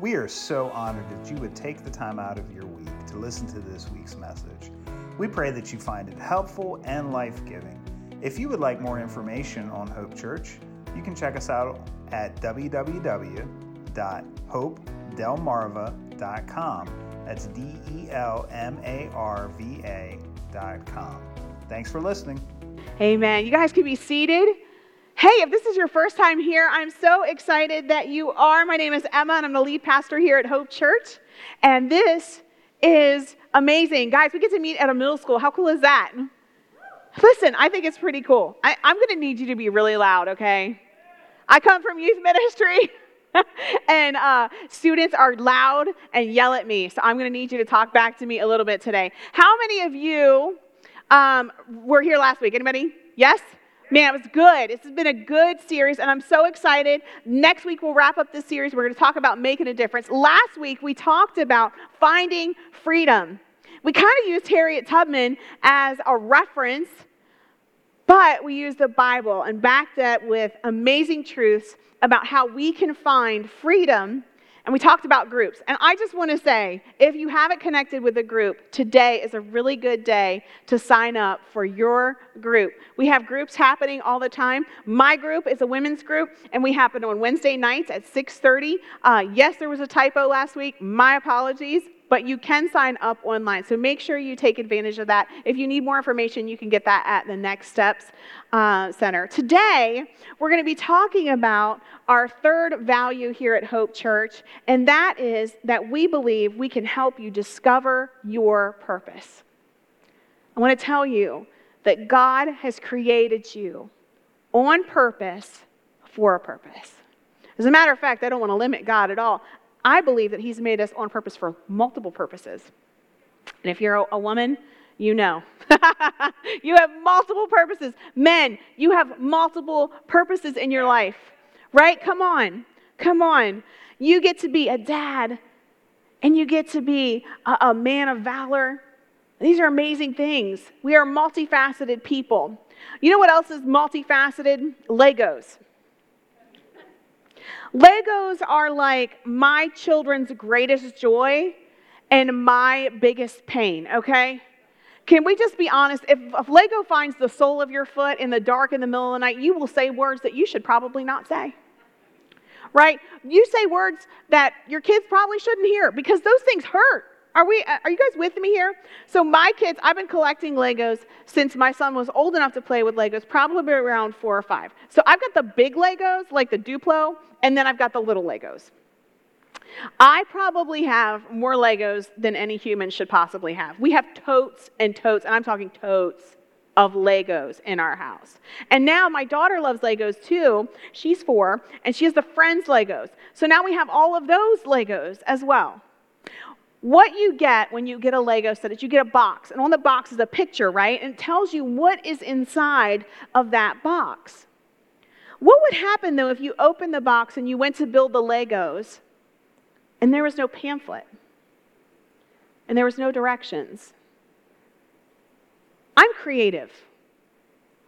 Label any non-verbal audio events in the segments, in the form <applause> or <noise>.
We are so honored that you would take the time out of your week to listen to this week's message. We pray that you find it helpful and life giving. If you would like more information on Hope Church, you can check us out at www.hopedelmarva.com. That's D E L M A R V A.com. Thanks for listening. Amen. You guys can be seated. Hey, if this is your first time here, I'm so excited that you are. My name is Emma, and I'm the lead pastor here at Hope Church. And this is amazing. Guys, we get to meet at a middle school. How cool is that? Listen, I think it's pretty cool. I, am going to need you to be really loud, okay? I come from youth ministry. <laughs> and uh, students are loud and yell at me. So I'm going to need you to talk back to me a little bit today. How many of you um, were here last week? Anybody? Yes? Man, it was good. This has been a good series, and I'm so excited. Next week, we'll wrap up this series. We're going to talk about making a difference. Last week, we talked about finding freedom. We kind of used Harriet Tubman as a reference, but we used the Bible and backed that with amazing truths about how we can find freedom and we talked about groups. And I just want to say if you haven't connected with a group, today is a really good day to sign up for your group. We have groups happening all the time. My group is a women's group, and we happen on Wednesday nights at 6:30. Uh, yes, there was a typo last week. My apologies but you can sign up online. So make sure you take advantage of that. If you need more information, you can get that at the Next Steps uh, Center. Today, we're going to be talking about our third value here at Hope Church, and that is that we believe we can help you discover your purpose. I want to tell you that God has created you on purpose for a purpose. As a matter of fact, I don't want to limit God at all. I believe that He's made us on purpose for multiple purposes. And if you're a, woman, you know. <laughs> you have multiple purposes. Men, you have multiple purposes in your life, right? Come on. Come on. You get to be a dad and you get to be a, a man of valor. These are amazing things. We are multifaceted people. You know what else is multifaceted? Legos. Legos are like my children's greatest joy and my biggest pain, okay? Can we just be honest? If, if, Lego finds the sole of your foot in the dark in the middle of the night, you will say words that you should probably not say. Right? You say words that your kids probably shouldn't hear because those things hurt. Are we uh, are you guys with me here? So my kids, I've been collecting Legos since my son was old enough to play with Legos, probably around 4 or 5. So I've got the big Legos like the Duplo and then I've got the little Legos. I probably have more Legos than any human should possibly have. We have totes and totes, and I'm talking totes of Legos in our house. And now my daughter loves Legos too. She's four, and she has the Friends Legos. So now we have all of those Legos as well. What you get when you get a Lego set is you get a box, and on the box is a picture, right? And it tells you what is inside of that box. What would happen though if you opened the box and you went to build the Legos and there was no pamphlet and there was no directions? I'm creative,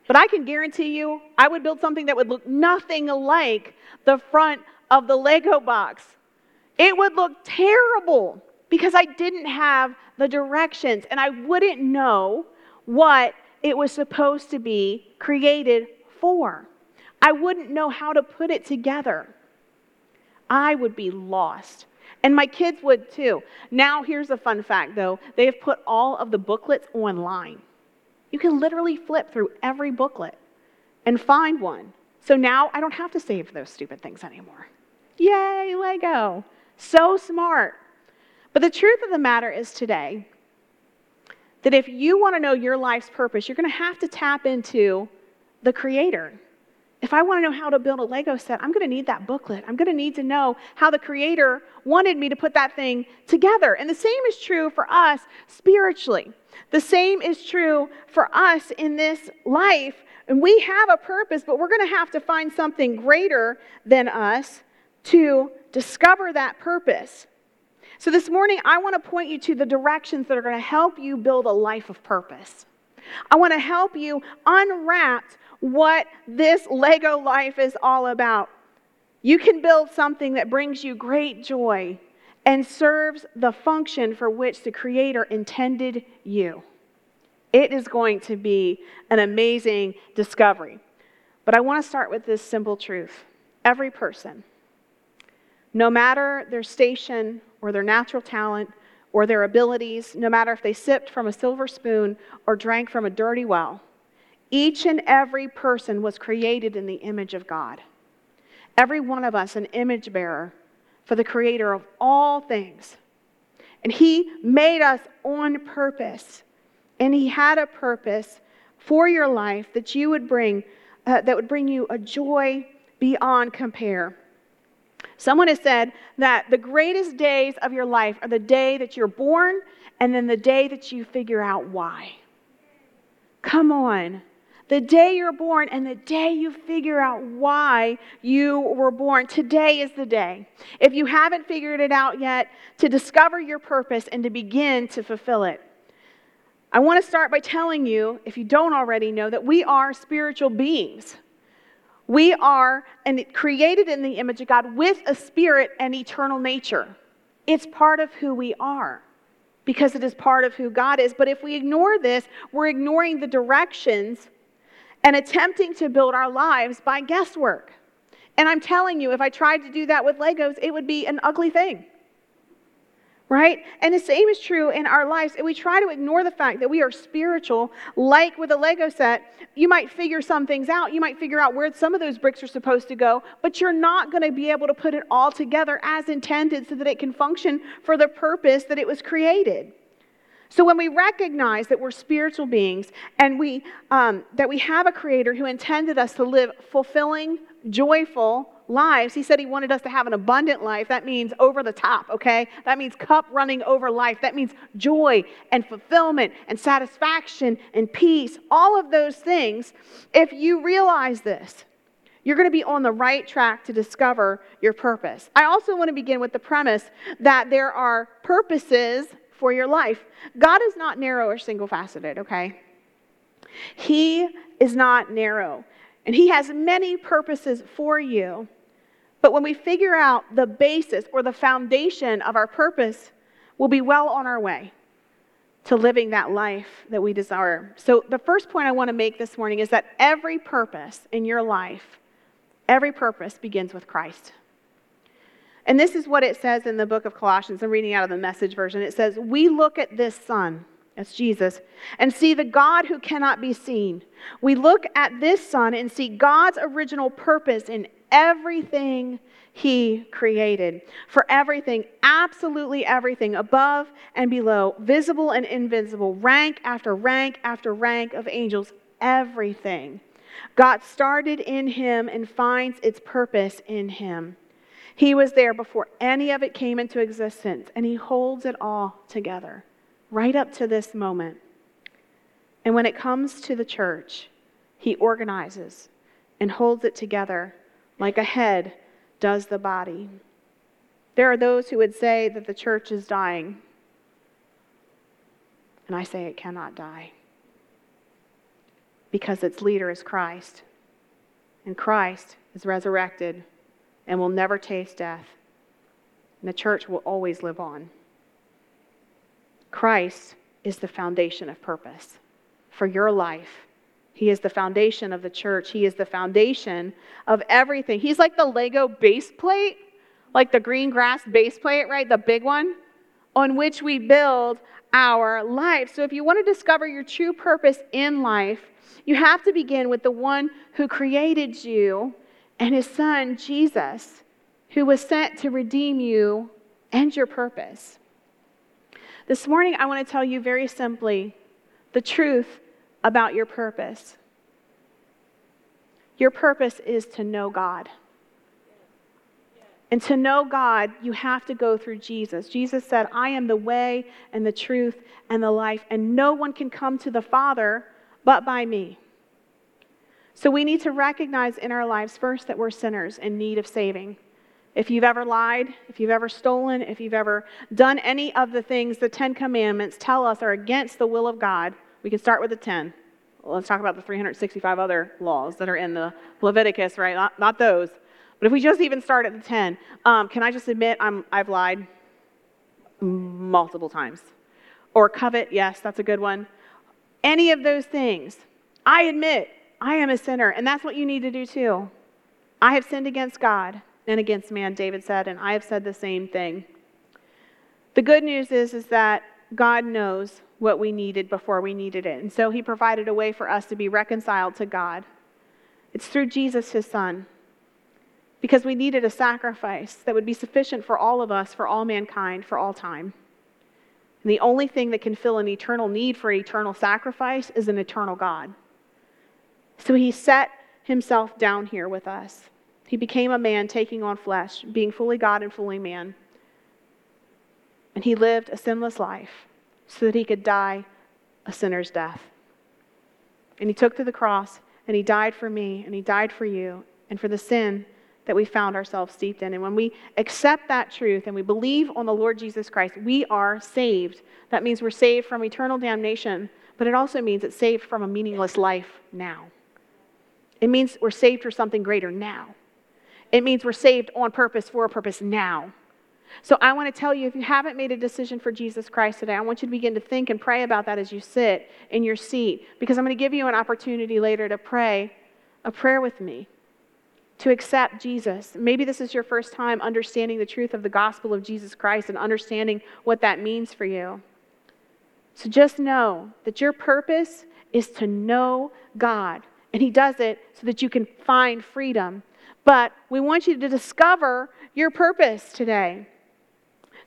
but I can guarantee you I would build something that would look nothing like the front of the Lego box. It would look terrible because I didn't have the directions and I wouldn't know what it was supposed to be created for. I wouldn't know how to put it together. I would be lost. And my kids would too. Now, here's a fun fact though they have put all of the booklets online. You can literally flip through every booklet and find one. So now I don't have to save those stupid things anymore. Yay, Lego. So smart. But the truth of the matter is today that if you want to know your life's purpose, you're going to have to tap into the Creator. If I want to know how to build a Lego set, I'm going to need that booklet. I'm going to need to know how the Creator wanted me to put that thing together. And the same is true for us spiritually. The same is true for us in this life. And we have a purpose, but we're going to have to find something greater than us to discover that purpose. So this morning, I want to point you to the directions that are going to help you build a life of purpose. I want to help you unwrap what this Lego life is all about. You can build something that brings you great joy and serves the function for which the Creator intended you. It is going to be an amazing discovery. But I want to start with this simple truth every person, no matter their station or their natural talent or their abilities, no matter if they sipped from a silver spoon or drank from a dirty well, each and every person was created in the image of God. Every one of us an image bearer for the creator of all things. And he made us on purpose. And he had a purpose for your life that you would bring uh, that would bring you a joy beyond compare. Someone has said that the greatest days of your life are the day that you're born and then the day that you figure out why. Come on the day you're born and the day you figure out why you were born. Today is the day. If you haven't figured it out yet, to discover your purpose and to begin to fulfill it. I want to start by telling you, if you don't already know, that we are spiritual beings. We are and created in the image of God with a spirit and eternal nature. It's part of who we are because it is part of who God is. But if we ignore this, we're ignoring the directions and attempting to build our lives by guesswork. And I'm telling you, if I tried to do that with Legos, it would be an ugly thing. Right? And the same is true in our lives. If we try to ignore the fact that we are spiritual, like with a Lego set, you might figure some things out. You might figure out where some of those bricks are supposed to go, but you're not going to be able to put it all together as intended so that it can function for the purpose that it was created. So when we recognize that we're spiritual beings and we, um, that we have a creator who intended us to live fulfilling, joyful lives, he said he wanted us to have an abundant life. That means over the top, okay? That means cup running over life. That means joy and fulfillment and satisfaction and peace, all of those things. If you realize this, you're going to be on the right track to discover your purpose. I also want to begin with the premise that there are purposes for your life. God is not narrow or single faceted, okay? He is not narrow, and He has many purposes for you. But when we figure out the basis or the foundation of our purpose, we'll be well on our way to living that life that we desire. So, the first point I want to make this morning is that every purpose in your life, every purpose begins with Christ. And this is what it says in the book of Colossians. I'm reading out of the message version. It says, We look at this Son, that's Jesus, and see the God who cannot be seen. We look at this Son and see God's original purpose in everything He created. For everything, absolutely everything, above and below, visible and invisible, rank after rank after rank of angels, everything. God started in Him and finds its purpose in Him. He was there before any of it came into existence, and He holds it all together right up to this moment. And when it comes to the church, He organizes and holds it together like a head does the body. There are those who would say that the church is dying. And I say it cannot die because its leader is Christ. And Christ is resurrected and will never taste death. And the church will always live on. Christ is the foundation of purpose for your life. He is the foundation of the church. He is the foundation of everything. He's like the Lego base plate, like the green grass base plate, right? The big one on which we build our life. So if you want to discover your true purpose in life, you have to begin with the one who created you and his son, Jesus, who was sent to redeem you and your purpose. This morning, I want to tell you very simply the truth about your purpose. Your purpose is to know God. And to know God, you have to go through Jesus. Jesus said, I am the way and the truth and the life, and no one can come to the Father but by me. So we need to recognize in our lives first that we're sinners in need of saving. If you've ever lied, if you've ever stolen, if you've ever done any of the things the Ten Commandments tell us are against the will of God, we can start with the 10. Let's talk about the 365 other laws that are in the Leviticus, right? Not, not those. But if we just even start at the 10, um, can I just admit I'm, I've lied multiple times? Or covet, yes, that's a good one. Any of those things, I admit I am a sinner, and that's what you need to do too. I have sinned against God and against man, David said, and I have said the same thing. The good news is, is that God knows what we needed before we needed it. And so he provided a way for us to be reconciled to God. It's through Jesus, his son. Because we needed a sacrifice that would be sufficient for all of us, for all mankind, for all time. And the only thing that can fill an eternal need for eternal sacrifice is an eternal God. So he set himself down here with us. He became a man taking on flesh, being fully God and fully man. And he lived a sinless life so that he could die a sinner's death. And he took to the cross and he died for me and he died for you and for the sin that we found ourselves steeped in. And when we accept that truth and we believe on the Lord Jesus Christ, we are saved. That means we're saved from eternal damnation, but it also means it's saved from a meaningless life now. It means we're saved for something greater now. It means we're saved on purpose for a purpose now. So I want to tell you if you haven't made a decision for Jesus Christ today, I want you to begin to think and pray about that as you sit in your seat because I'm going to give you an opportunity later to pray a prayer with me to accept Jesus. Maybe this is your first time understanding the truth of the gospel of Jesus Christ and understanding what that means for you. So just know that your purpose is to know God, and He does it so that you can find freedom. But we want you to discover your purpose today.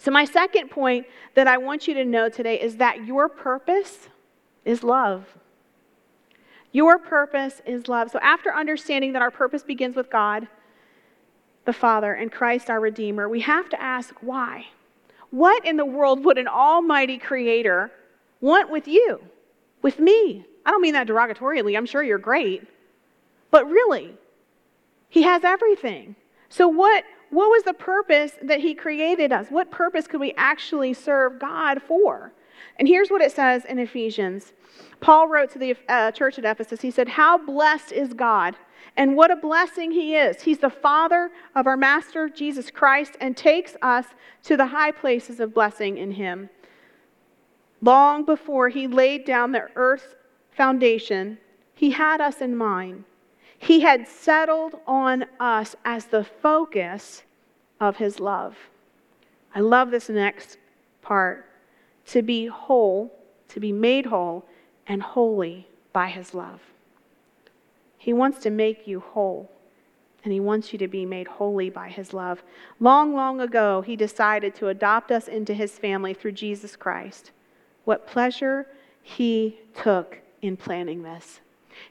So, my second point that I want you to know today is that your purpose is love. Your purpose is love. So, after understanding that our purpose begins with God, the Father, and Christ our Redeemer, we have to ask why. What in the world would an almighty creator want with you, with me? I don't mean that derogatorily. I'm sure you're great. But really, he has everything. So, what what was the purpose that he created us? What purpose could we actually serve God for? And here's what it says in Ephesians. Paul wrote to the uh, church at Ephesus, he said, How blessed is God, and what a blessing he is. He's the Father of our Master Jesus Christ and takes us to the high places of blessing in him. Long before he laid down the earth's foundation, he had us in mind he had settled on us as the focus of his love. I love this next part to be whole, to be made whole, and holy by his love. He wants to make you whole, and he wants you to be made holy by his love. Long, long ago, he decided to adopt us into his family through Jesus Christ. What pleasure he took in planning this.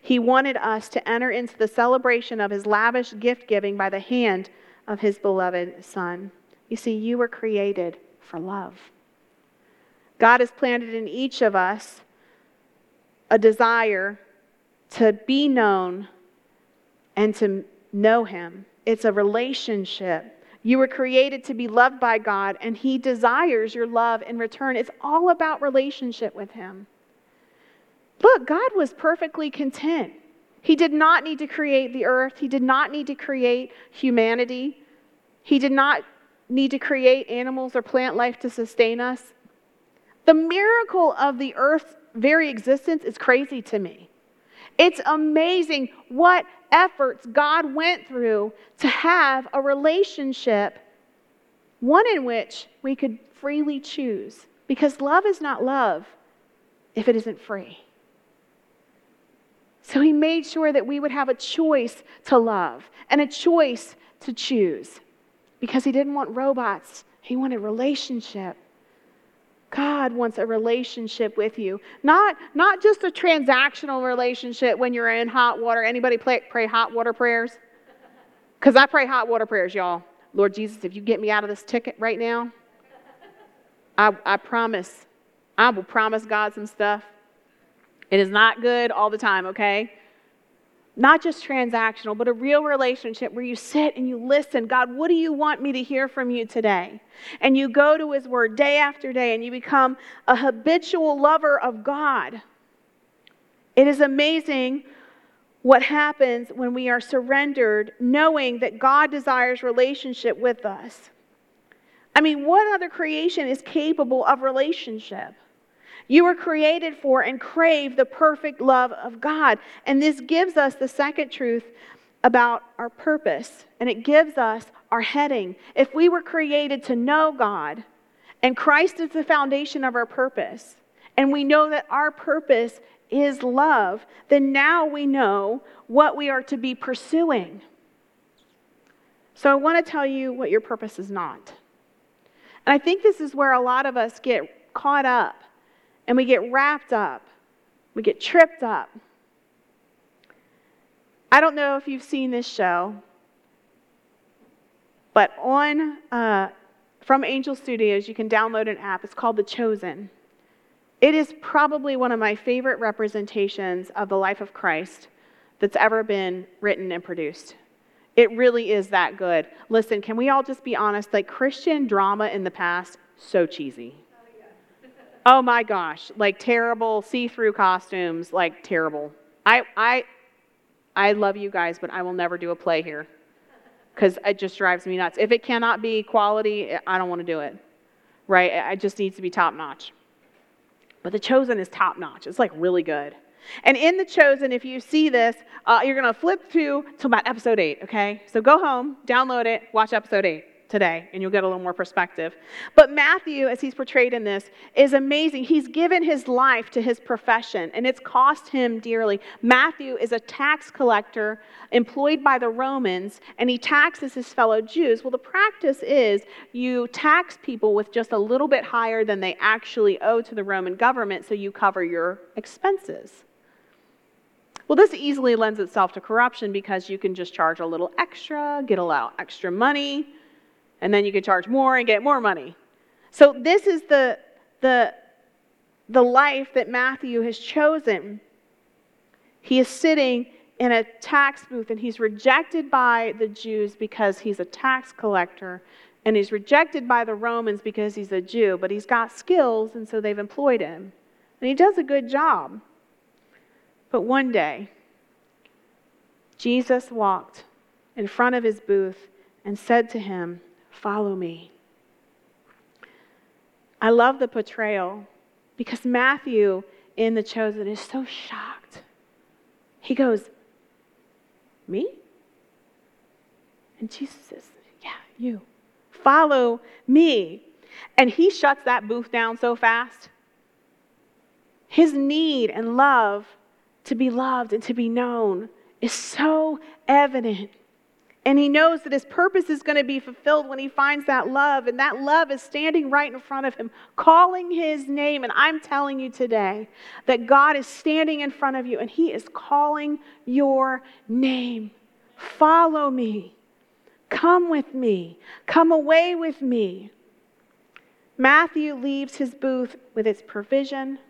He wanted us to enter into the celebration of his lavish gift giving by the hand of his beloved Son. You see, you were created for love. God has planted in each of us a desire to be known and to know him. It's a relationship. You were created to be loved by God, and He desires your love in return. It's all about relationship with Him. Look, God was perfectly content. He did not need to create the earth, He did not need to create humanity, He did not need to create animals or plant life to sustain us. The miracle of the earth's very existence is crazy to me. It's amazing what efforts God went through to have a relationship, one in which we could freely choose. Because love is not love if it isn't free. So he made sure that we would have a choice to love and a choice to choose because he didn't want robots, he wanted relationship. God wants a relationship with you. Not, not just a transactional relationship when you're in hot water. Anybody pray, pray hot water prayers? Because I pray hot water prayers, y'all. Lord Jesus, if you get me out of this ticket right now, I, I promise, I will promise God some stuff it is not good all the time, okay? Not just transactional, but a real relationship where you sit and you listen. God, what do you want me to hear from you today? And you go to His Word day after day and you become a habitual lover of God. It is amazing what happens when we are surrendered, knowing that God desires relationship with us. I mean, what other creation is capable of relationship? You were created for and crave the perfect love of God. And this gives us the second truth about our purpose, and it gives us our heading. If we were created to know God, and Christ is the foundation of our purpose, and we know that our purpose is love, then now we know what we are to be pursuing. So I want to tell you what your purpose is not. And I think this is where a lot of us get caught up and we get wrapped up, we get tripped up. I don't know if you've seen this show, but on uh, from Angel Studios, you can download an app. It's called The Chosen. It is probably one of my favorite representations of the life of Christ that's ever been written and produced. It really is that good. Listen, can we all just be honest? Like Christian drama in the past, so cheesy. Oh my gosh, like terrible see-through costumes, like terrible. I I I love you guys, but I will never do a play here because it just drives me nuts. If it cannot be quality, I don't want to do it. Right? It just needs to be top notch. But The Chosen is top notch. It's like really good. And in The Chosen, if you see this, uh, you're going to flip through to about episode 8, okay? So go home, download it, watch episode 8 today, and you'll get a little more perspective. But Matthew, as he's portrayed in this, is amazing. He's given his life to his profession, and it's cost him dearly. Matthew is a tax collector employed by the Romans, and he taxes his fellow Jews. Well, the practice is you tax people with just a little bit higher than they actually owe to the Roman government, so you cover your expenses. Well, this easily lends itself to corruption because you can just charge a little extra, get a little extra money, and then you can charge more and get more money. So this is the the the life that Matthew has chosen. He is sitting in a tax booth and he's rejected by the Jews because he's a tax collector and he's rejected by the Romans because he's a Jew, but he's got skills and so they've employed him. And he does a good job. But one day, Jesus walked in front of his booth and said to him, Follow me. I love the portrayal because Matthew in The Chosen is so shocked. He goes, Me? And Jesus says, Yeah, you. Follow me. And he shuts that booth down so fast. His need and love to be loved and to be known is so evident. And he knows that his purpose is going to be fulfilled when he finds that love. And that love is standing right in front of him, calling his name. And I'm telling you today that God is standing in front of you and he is calling your name. Follow me. Come with me. Come away with me. Matthew leaves his booth with its provision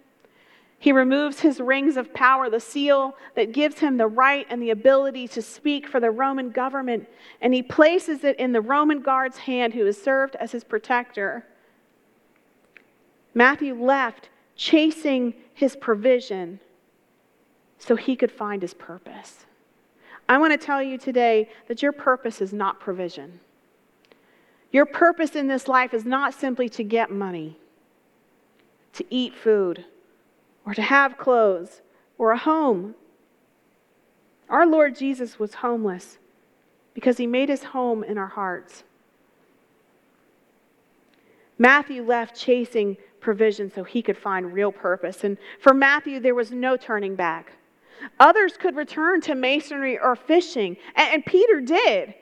he removes his rings of power, the seal that gives him the right and the ability to speak for the Roman government, and he places it in the Roman guard's hand who has served as his protector. Matthew left chasing his provision so he could find his purpose. I want to tell you today that your purpose is not provision. Your purpose in this life is not simply to get money, to eat food or to have clothes or a home. Our Lord Jesus was homeless because he made his home in our hearts. Matthew left chasing provision so he could find real purpose. And for Matthew, there was no turning back. Others could return to masonry or fishing, and, Peter did.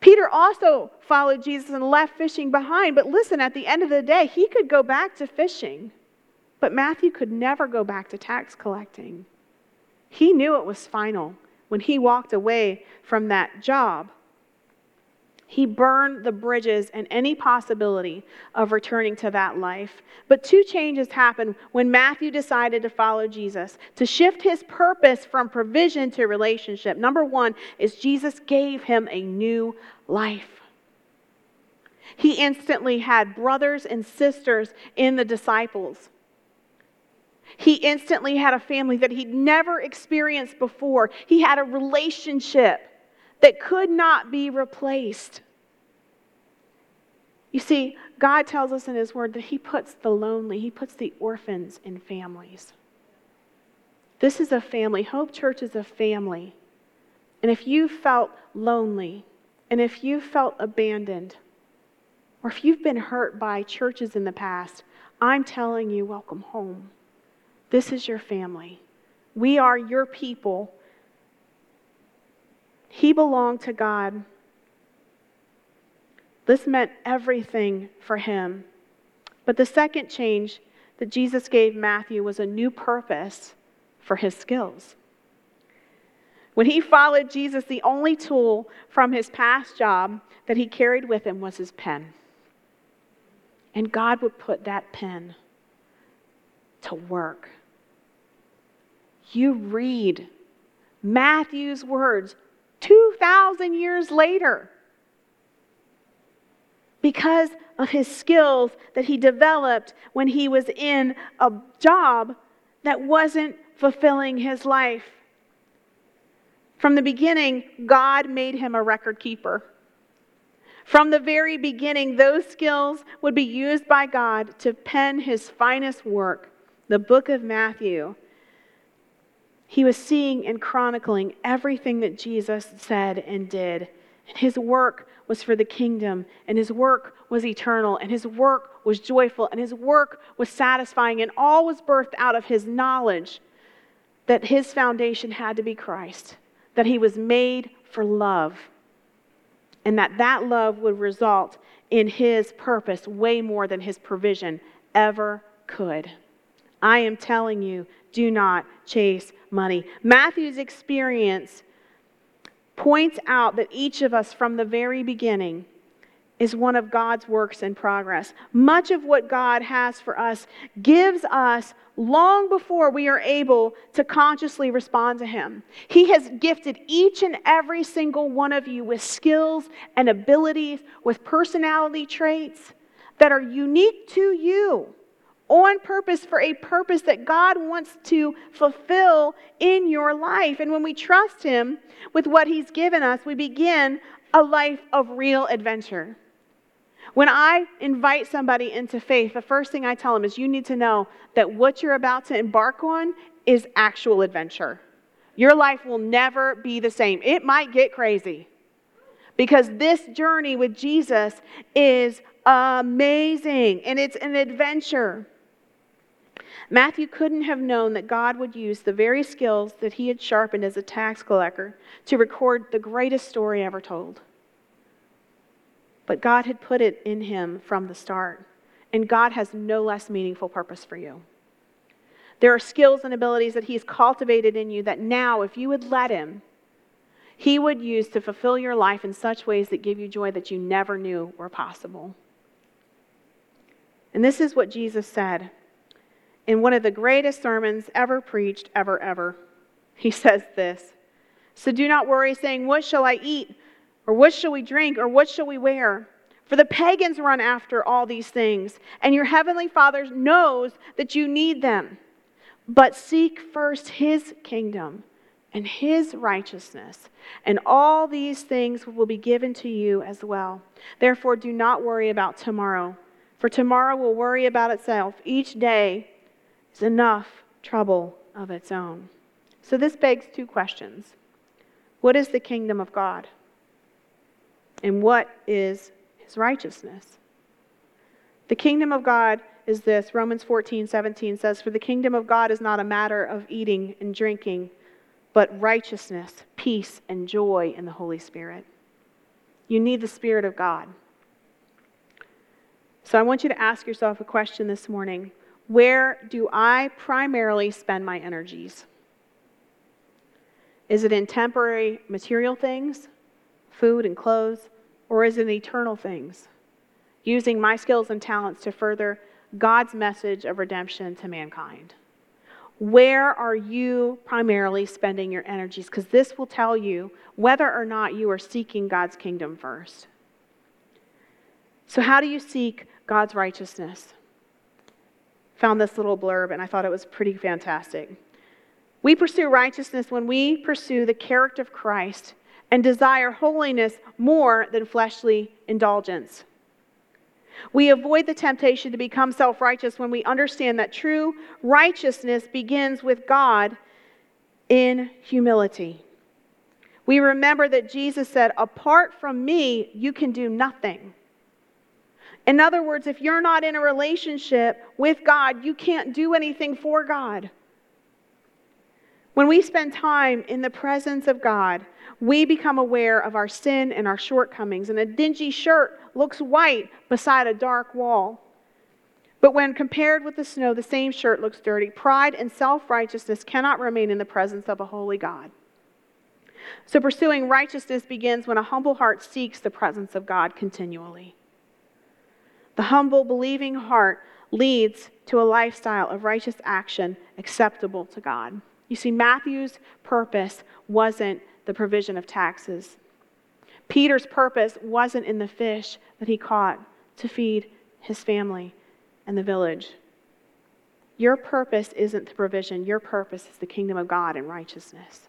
Peter also followed Jesus and left fishing behind. But listen, at the end of the day, he could go back to fishing. But Matthew could never go back to tax collecting. He knew it was final when he walked away from that job. He burned the bridges and any possibility of returning to that life. But two changes happened when Matthew decided to follow Jesus, to shift his purpose from provision to relationship. Number one is Jesus gave him a new life. He instantly had brothers and sisters in the disciples. He instantly had a family that he'd never experienced before. He had a relationship that could not be replaced. You see, God tells us in His Word that He puts the lonely, He puts the orphans in families. This is a family. Hope Church is a family. And if you felt lonely, and if you felt abandoned, or if you've been hurt by churches in the past, I'm telling you, welcome home. This is your family. We are your people. He belonged to God. This meant everything for him. But the second change that Jesus gave Matthew was a new purpose for his skills. When he followed Jesus, the only tool from his past job that he carried with him was his pen. And God would put that pen to work. You read Matthew's words 2,000 years later because of his skills that he developed when he was in a job that wasn't fulfilling his life. From the beginning, God made him a record keeper. From the very beginning, those skills would be used by God to pen his finest work, the book of Matthew. He was seeing and chronicling everything that Jesus said and did. And his work was for the kingdom, and his work was eternal, and his work was joyful, and his work was satisfying, and all was birthed out of his knowledge that his foundation had to be Christ, that he was made for love, and that that love would result in his purpose way more than his provision ever could. I am telling you, do not chase money. Matthew's experience points out that each of us from the very beginning is one of God's works in progress. Much of what God has for us gives us long before we are able to consciously respond to Him. He has gifted each and every single one of you with skills and abilities, with personality traits that are unique to you on purpose for a purpose that God wants to fulfill in your life. And when we trust Him with what He's given us, we begin a life of real adventure. When I invite somebody into faith, the first thing I tell them is you need to know that what you're about to embark on is actual adventure. Your life will never be the same. It might get crazy because this journey with Jesus is amazing and it's an adventure. Matthew couldn't have known that God would use the very skills that he had sharpened as a tax collector to record the greatest story ever told. But God had put it in him from the start, and God has no less meaningful purpose for you. There are skills and abilities that He's cultivated in you that now, if you would let Him, He would use to fulfill your life in such ways that give you joy that you never knew were possible. And this is what Jesus said in one of the greatest sermons ever preached, ever, ever. He <laughs> says this So do not worry, saying, What shall I eat? Or what shall we drink? Or what shall we wear? For the pagans run after all these things, and your heavenly Father knows that you need them. But seek first his kingdom and his righteousness, and all these things will be given to you as well. Therefore, do not worry about tomorrow, for tomorrow will worry about itself. Each day is enough trouble of its own. So this begs two questions What is the kingdom of God? And what is his righteousness? The kingdom of God is this Romans 14, 17 says, For the kingdom of God is not a matter of eating and drinking, but righteousness, peace, and joy in the Holy Spirit. You need the Spirit of God. So I want you to ask yourself a question this morning where do I primarily spend my energies? Is it in temporary material things, food and clothes, or is it in eternal things? Using my skills and talents to further God's message of redemption to mankind. Where are you primarily spending your energies? Because this will tell you whether or not you are seeking God's kingdom first. So, how do you seek God's righteousness? Found this little blurb and I thought it was pretty fantastic. We pursue righteousness when we pursue the character of Christ and desire holiness more than fleshly indulgence. We avoid the temptation to become self righteous when we understand that true righteousness begins with God in humility. We remember that Jesus said, Apart from me, you can do nothing. In other words, if you're not in a relationship with God, you can't do anything for God. When we spend time in the presence of God, we become aware of our sin and our shortcomings, and a dingy shirt looks white beside a dark wall. But when compared with the snow, the same shirt looks dirty. Pride and self righteousness cannot remain in the presence of a holy God. So, pursuing righteousness begins when a humble heart seeks the presence of God continually. The humble, believing heart leads to a lifestyle of righteous action acceptable to God. You see, Matthew's purpose wasn't the provision of taxes. Peter's purpose wasn't in the fish that he caught to feed his family and the village. Your purpose isn't the provision, your purpose is the kingdom of God and righteousness.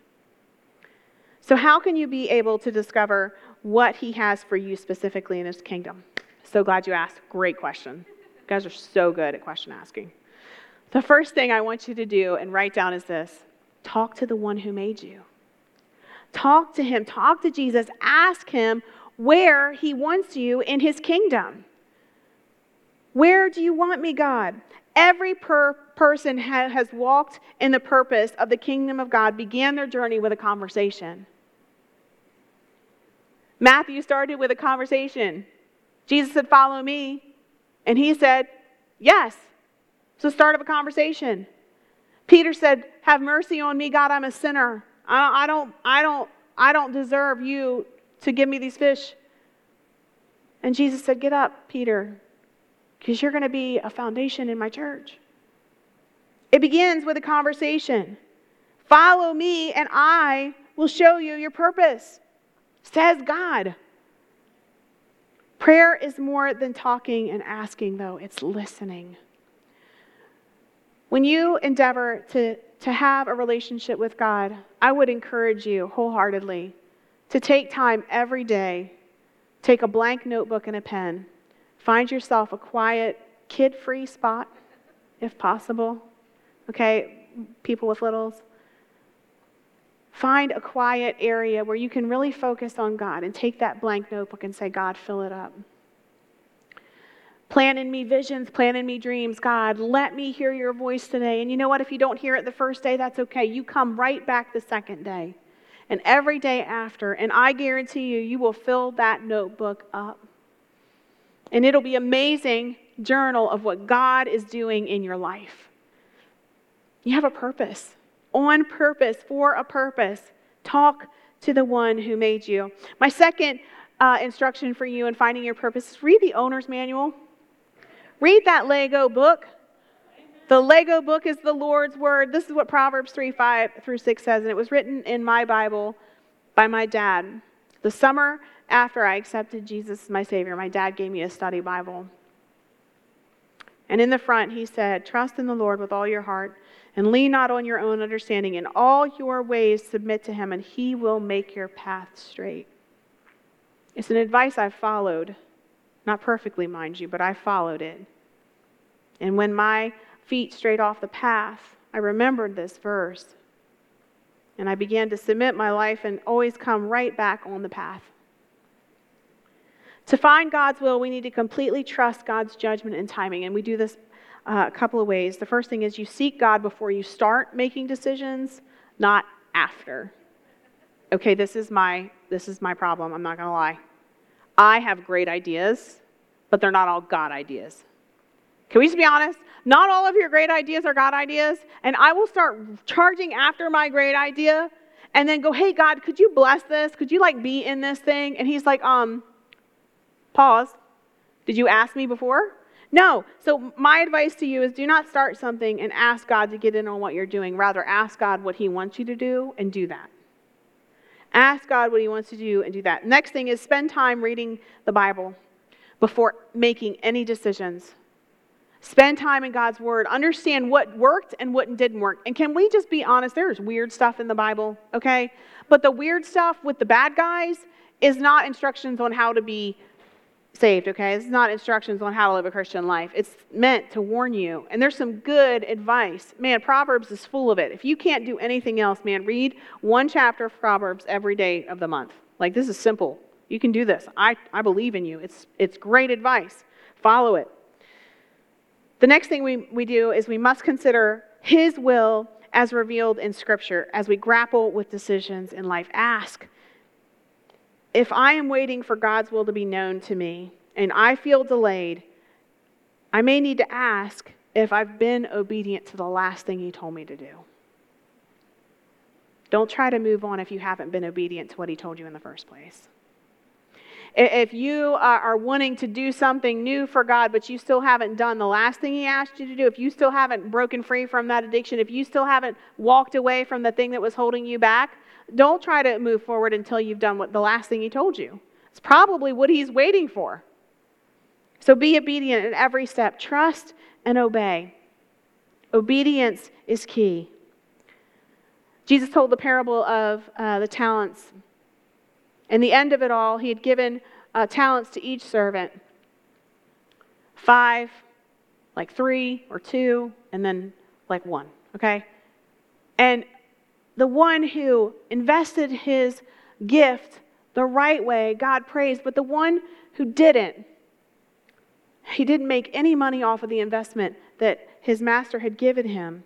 So, how can you be able to discover what he has for you specifically in his kingdom? So glad you asked. Great question. You guys are so good at question asking. The first thing I want you to do and write down is this talk to the one who made you. Talk to him, talk to Jesus, ask him where he wants you in his kingdom. Where do you want me, God? Every per- person ha- has walked in the purpose of the kingdom of God, began their journey with a conversation. Matthew started with a conversation. Jesus said, Follow me. And he said, Yes. So, start of a conversation. Peter said, Have mercy on me, God, I'm a sinner. I don't, I don't, I don't deserve you to give me these fish. And Jesus said, Get up, Peter, because you're going to be a foundation in my church. It begins with a conversation. Follow me, and I will show you your purpose, says God. Prayer is more than talking and asking, though, it's listening. When you endeavor to, to have a relationship with God, I would encourage you wholeheartedly to take time every day, take a blank notebook and a pen, find yourself a quiet, kid free spot, if possible. Okay, people with littles. Find a quiet area where you can really focus on God and take that blank notebook and say, God, fill it up. Plan in me visions, plan in me dreams. God, let me hear your voice today. And you know what? If you don't hear it the first day, that's okay. You come right back the second day and every day after. And I guarantee you, you will fill that notebook up. And it'll be amazing journal of what God is doing in your life. You have a purpose on purpose, for a purpose. Talk to the one who made you. My second uh, instruction for you in finding your purpose is read the owner's manual. Read that Lego book. The Lego book is the Lord's word. This is what Proverbs 3 5 through 6 says, and it was written in my Bible by my dad. The summer after I accepted Jesus as my Savior, my dad gave me a study Bible. And in the front, he said, Trust in the Lord with all your heart and lean not on your own understanding. In all your ways, submit to him, and he will make your path straight. It's an advice I've followed, not perfectly, mind you, but I followed it. And when my feet strayed off the path, I remembered this verse. And I began to submit my life and always come right back on the path. To find God's will, we need to completely trust God's judgment and timing. And we do this uh, a couple of ways. The first thing is you seek God before you start making decisions, not after. Okay, this is my this is my problem. I'm not going to lie. I have great ideas, but they're not all God ideas. Can we just be honest? Not all of your great ideas are God ideas, and I will start charging after my great idea and then go, "Hey God, could you bless this? Could you like be in this thing?" And he's like, "Um, pause. Did you ask me before?" No. So, my advice to you is do not start something and ask God to get in on what you're doing. Rather, ask God what He wants you to do and do that. Ask God what He wants to do and do that. Next thing is spend time reading the Bible before making any decisions. Spend time in God's Word. Understand what worked and what didn't work. And can we just be honest? There's weird stuff in the Bible, okay? But the weird stuff with the bad guys is not instructions on how to be saved, okay? It's not instructions on how to live a Christian life. It's meant to warn you. And there's some good advice. Man, Proverbs is full of it. If you can't do anything else, man, read one chapter of Proverbs every day of the month. Like, this is simple. You can do this. I, I believe in you. It's, it's great advice. Follow it. The next thing we, we do is we must consider His will as revealed in Scripture as we grapple with decisions in life. Ask if I am waiting for God's will to be known to me and I feel delayed, I may need to ask if I've been obedient to the last thing He told me to do. Don't try to move on if you haven't been obedient to what He told you in the first place. If you uh, are wanting to do something new for God, but you still haven't done the last thing He asked you to do, if you still haven't broken free from that addiction, if you still haven't walked away from the thing that was holding you back, don't try to move forward until you've done what the last thing He told you. It's probably what He's waiting for. So be obedient in every step. Trust and obey. Obedience is key. Jesus told the parable of uh, the talents and the end of it all, he had given uh, talents to each servant five, like three or two, and then like one, okay? And the one who invested his gift the right way, God praised, but the one who didn't, he didn't make any money off of the investment that his master had given him.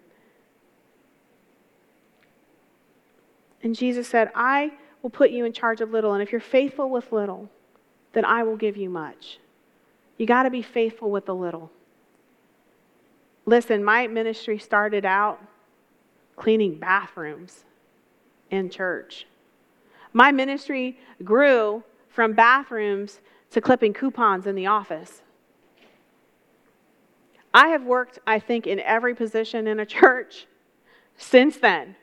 And Jesus said, I will put you in charge of little. And if you're faithful with little, then I will give you much. You got to be faithful with the little. Listen, my ministry started out cleaning bathrooms in church. My ministry grew from bathrooms to clipping coupons in the office. I have worked, I think, in every position in a church since then.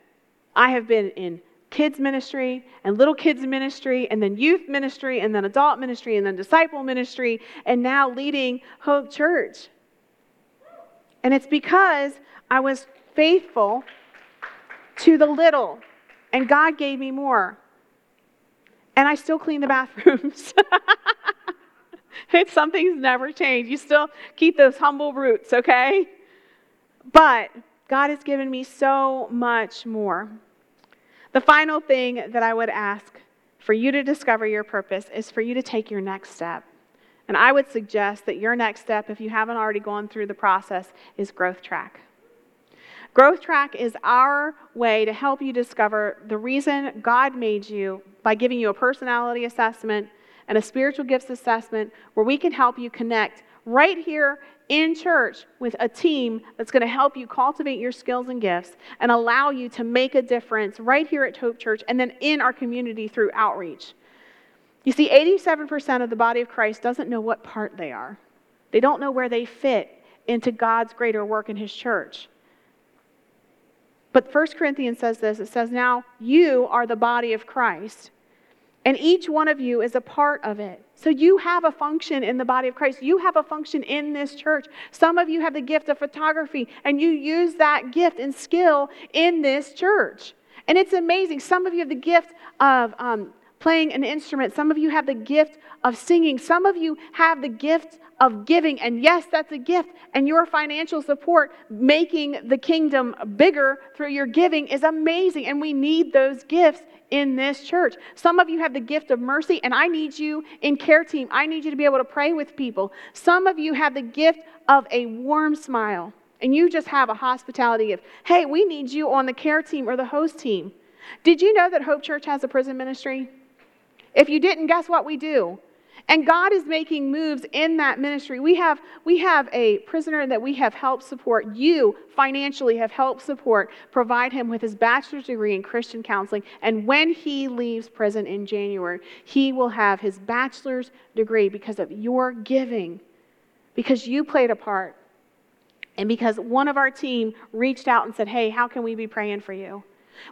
I have been in kids ministry and little kids ministry and then youth ministry and then adult ministry and then disciple ministry and now leading Hope Church. And it's because I was faithful to the little and God gave me more. And I still clean the bathrooms. <laughs> it's something's never changed. You still keep those humble roots, okay? But God has given me so much more. The final thing that I would ask for you to discover your purpose is for you to take your next step. And I would suggest that your next step, if you haven't already gone through the process, is Growth Track. Growth Track is our way to help you discover the reason God made you by giving you a personality assessment and a spiritual gifts assessment where we can help you connect right here in church with a team that's going to help you cultivate your skills and gifts and allow you to make a difference right here at Hope Church and then in our community through outreach. You see, 87% of the body of Christ doesn't know what part they are, they don't know where they fit into God's greater work in His church. But 1 Corinthians says this it says, Now you are the body of Christ and each one of you is a part of it. So you have a function in the body of Christ. You have a function in this church. Some of you have the gift of photography, and you use that gift and skill in this church. And it's amazing. Some of you have the gift of um, playing an instrument. Some of you have the gift of singing. Some of you have the gift of giving. And yes, that's a gift. And your financial support, making the kingdom bigger through your giving, is amazing. And we need those gifts in this church. Some of you have the gift of mercy, and I need you in care team. I need you to be able to pray with people. Some of you have the gift of a warm smile, and you just have a hospitality gift. Hey, we need you on the care team or the host team. Did you know that Hope Church has a prison ministry? If you didn't, guess what we do? And God is making moves in that ministry. We have, we have a prisoner that we have helped support. You financially have helped support, provide him with his bachelor's degree in Christian counseling. And when he leaves prison in January, he will have his bachelor's degree because of your giving, because you played a part. And because one of our team reached out and said, Hey, how can we be praying for you?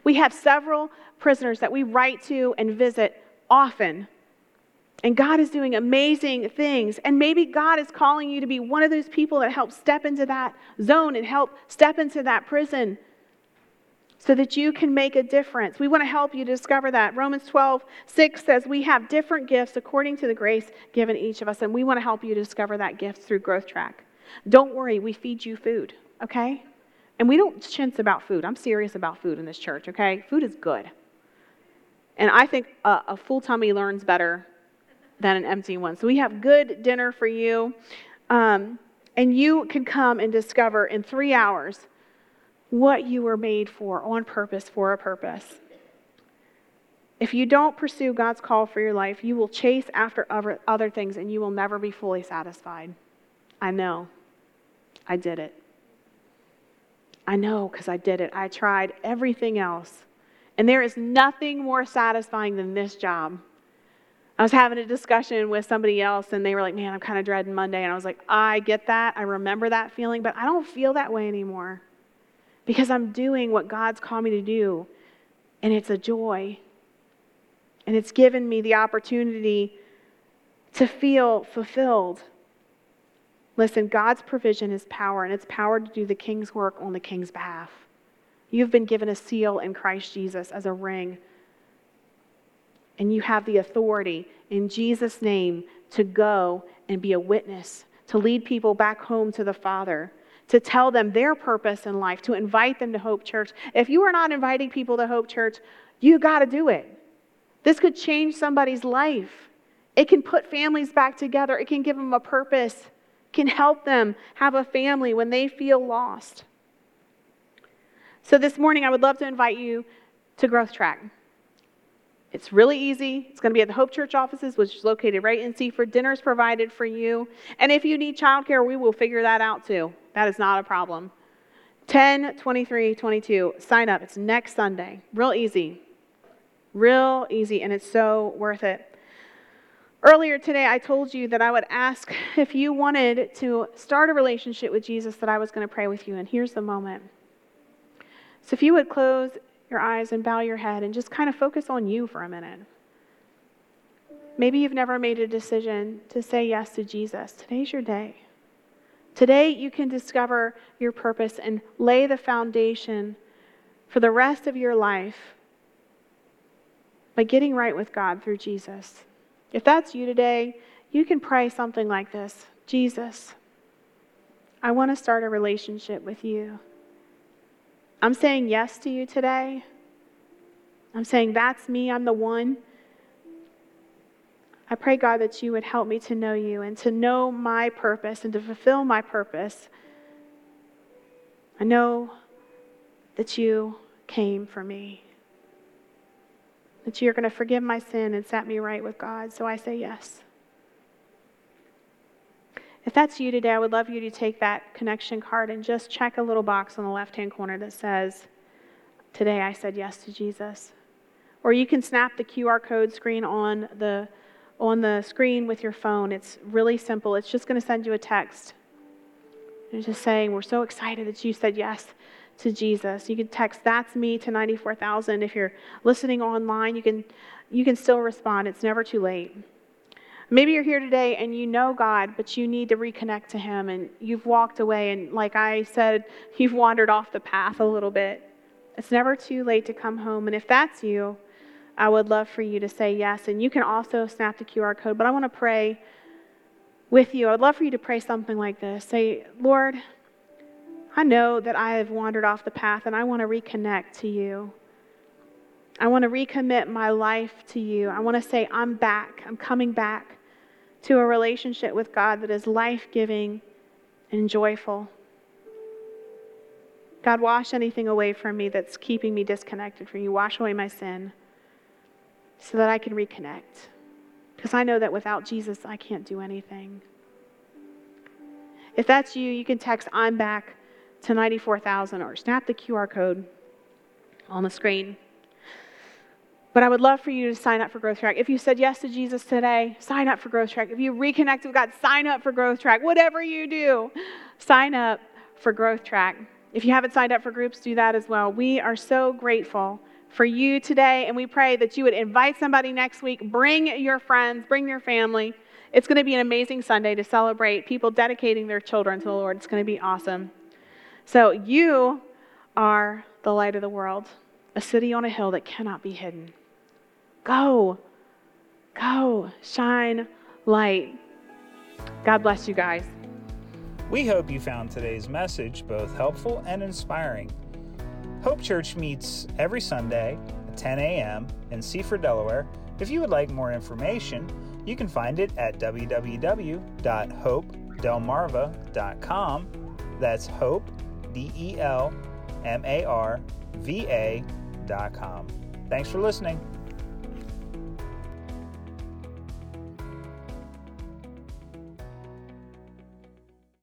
We have several prisoners that we write to and visit often And God is doing amazing things. And maybe God is calling you to be one of those people that help step into that zone and help step into that prison so that you can make a difference. We want to help you discover that. Romans 12, 6 says we have different gifts according to the grace given each of us, and we want to help you discover that gift through Growth Track. Don't worry, we feed you food, okay? And we don't chintz about food. I'm serious about food in this church, okay? Food is good. And I think a, a full tummy learns better than an empty one. So we have good dinner for you. Um, and you can come and discover in three hours what you were made for on purpose for a purpose. If you don't pursue God's call for your life, you will chase after other, other things and you will never be fully satisfied. I know. I did it. I know because I did it. I tried everything else. And there is nothing more satisfying than this job. I was having a discussion with somebody else, and they were like, Man, I'm kind of dreading Monday. And I was like, I get that. I remember that feeling, but I don't feel that way anymore because I'm doing what God's called me to do, and it's a joy. And it's given me the opportunity to feel fulfilled. Listen, God's provision is power, and it's power to do the king's work on the king's behalf. You've been given a seal in Christ Jesus as a ring, and you have the authority in Jesus' name to go and be a witness, to lead people back home to the Father to tell them their purpose in life, to invite them to Hope Church. If you are not inviting people to Hope Church, you got to do it. This could change somebody's life. It can put families back together, it can give them a purpose, can help them have a family when they feel lost. So, this morning, I would love to invite you to Growth Track. It's really easy. It's going to be at the Hope Church offices, which is located right in Seaford. Dinner's provided for you. And if you need childcare, we will figure that out too. That is not a problem. 10, 23, 22. Sign up. It's next Sunday. Real easy. Real easy, and it's so worth it. Earlier today, I told you that I would ask if you wanted to start a relationship with Jesus, that I was going to pray with you, and here's the moment. So if you would close your eyes and bow your head and just kind of focus on you for a minute. Maybe you've never made a decision to say yes to Jesus. Today's your day. Today, you can discover your purpose and lay the foundation for the rest of your life by getting right with God through Jesus. If that's you today, you can pray something like this Jesus, I want to start a relationship with you. I'm saying yes to you today. I'm saying that's me, I'm the one. I pray, God, that you would help me to know you and to know my purpose and to fulfill my purpose. I know that you came for me, that you're going to forgive my sin and set me right with God. So I say yes. If that's you today, I would love you to take that connection card and just check a little box on the left hand corner that says, Today I said yes to Jesus. Or you can snap the QR code screen on the on the screen with your phone. It's really simple. It's just going to send you a text. It's just saying, We're so excited that you said yes to Jesus. You can text that's me to 94,000. If you're listening online, you can you can still respond. It's never too late. Maybe you're here today and you know God, but you need to reconnect to Him and you've walked away and like I said, <laughs> you've wandered off the path a little bit. It's never too late to come home. And if that's you, I would love for you to say yes. And you can also snap the QR code, but I want to pray with you. I would love for you to pray something like this Say, Lord, I know that I have wandered off the path and I want to reconnect to you. I want to recommit my life to you. I want to say, I'm back. I'm coming back to a relationship with God that is life giving and joyful. God, wash anything away from me that's keeping me disconnected from you. Wash away my sin so that I can reconnect. Because I know that without Jesus, I can't do anything. If that's you, you can text I'm back to 94,000 or snap the QR code on the screen. But I would love for you to sign up for Growth Track. If you said yes to Jesus today, sign up for Growth Track. If you reconnect with God, sign up for Growth Track. Whatever you do, sign up for Growth Track. If you haven't signed up for groups, do that as well. We are so grateful for you today, and we pray that you would invite somebody next week. Bring your friends, bring your family. It's going to be an amazing Sunday to celebrate people dedicating their children to the Lord. It's going to be awesome. So, you are the light of the world, a city on a hill that cannot be hidden. Go, go, shine light. God bless you guys. We hope you found today's message both helpful and inspiring. Hope Church meets every Sunday at 10 a.m. in Seaford, Delaware. If you would like more information, you can find it at www.hopedelmarva.com. That's hope, D E L M A R V A.com. Thanks for listening.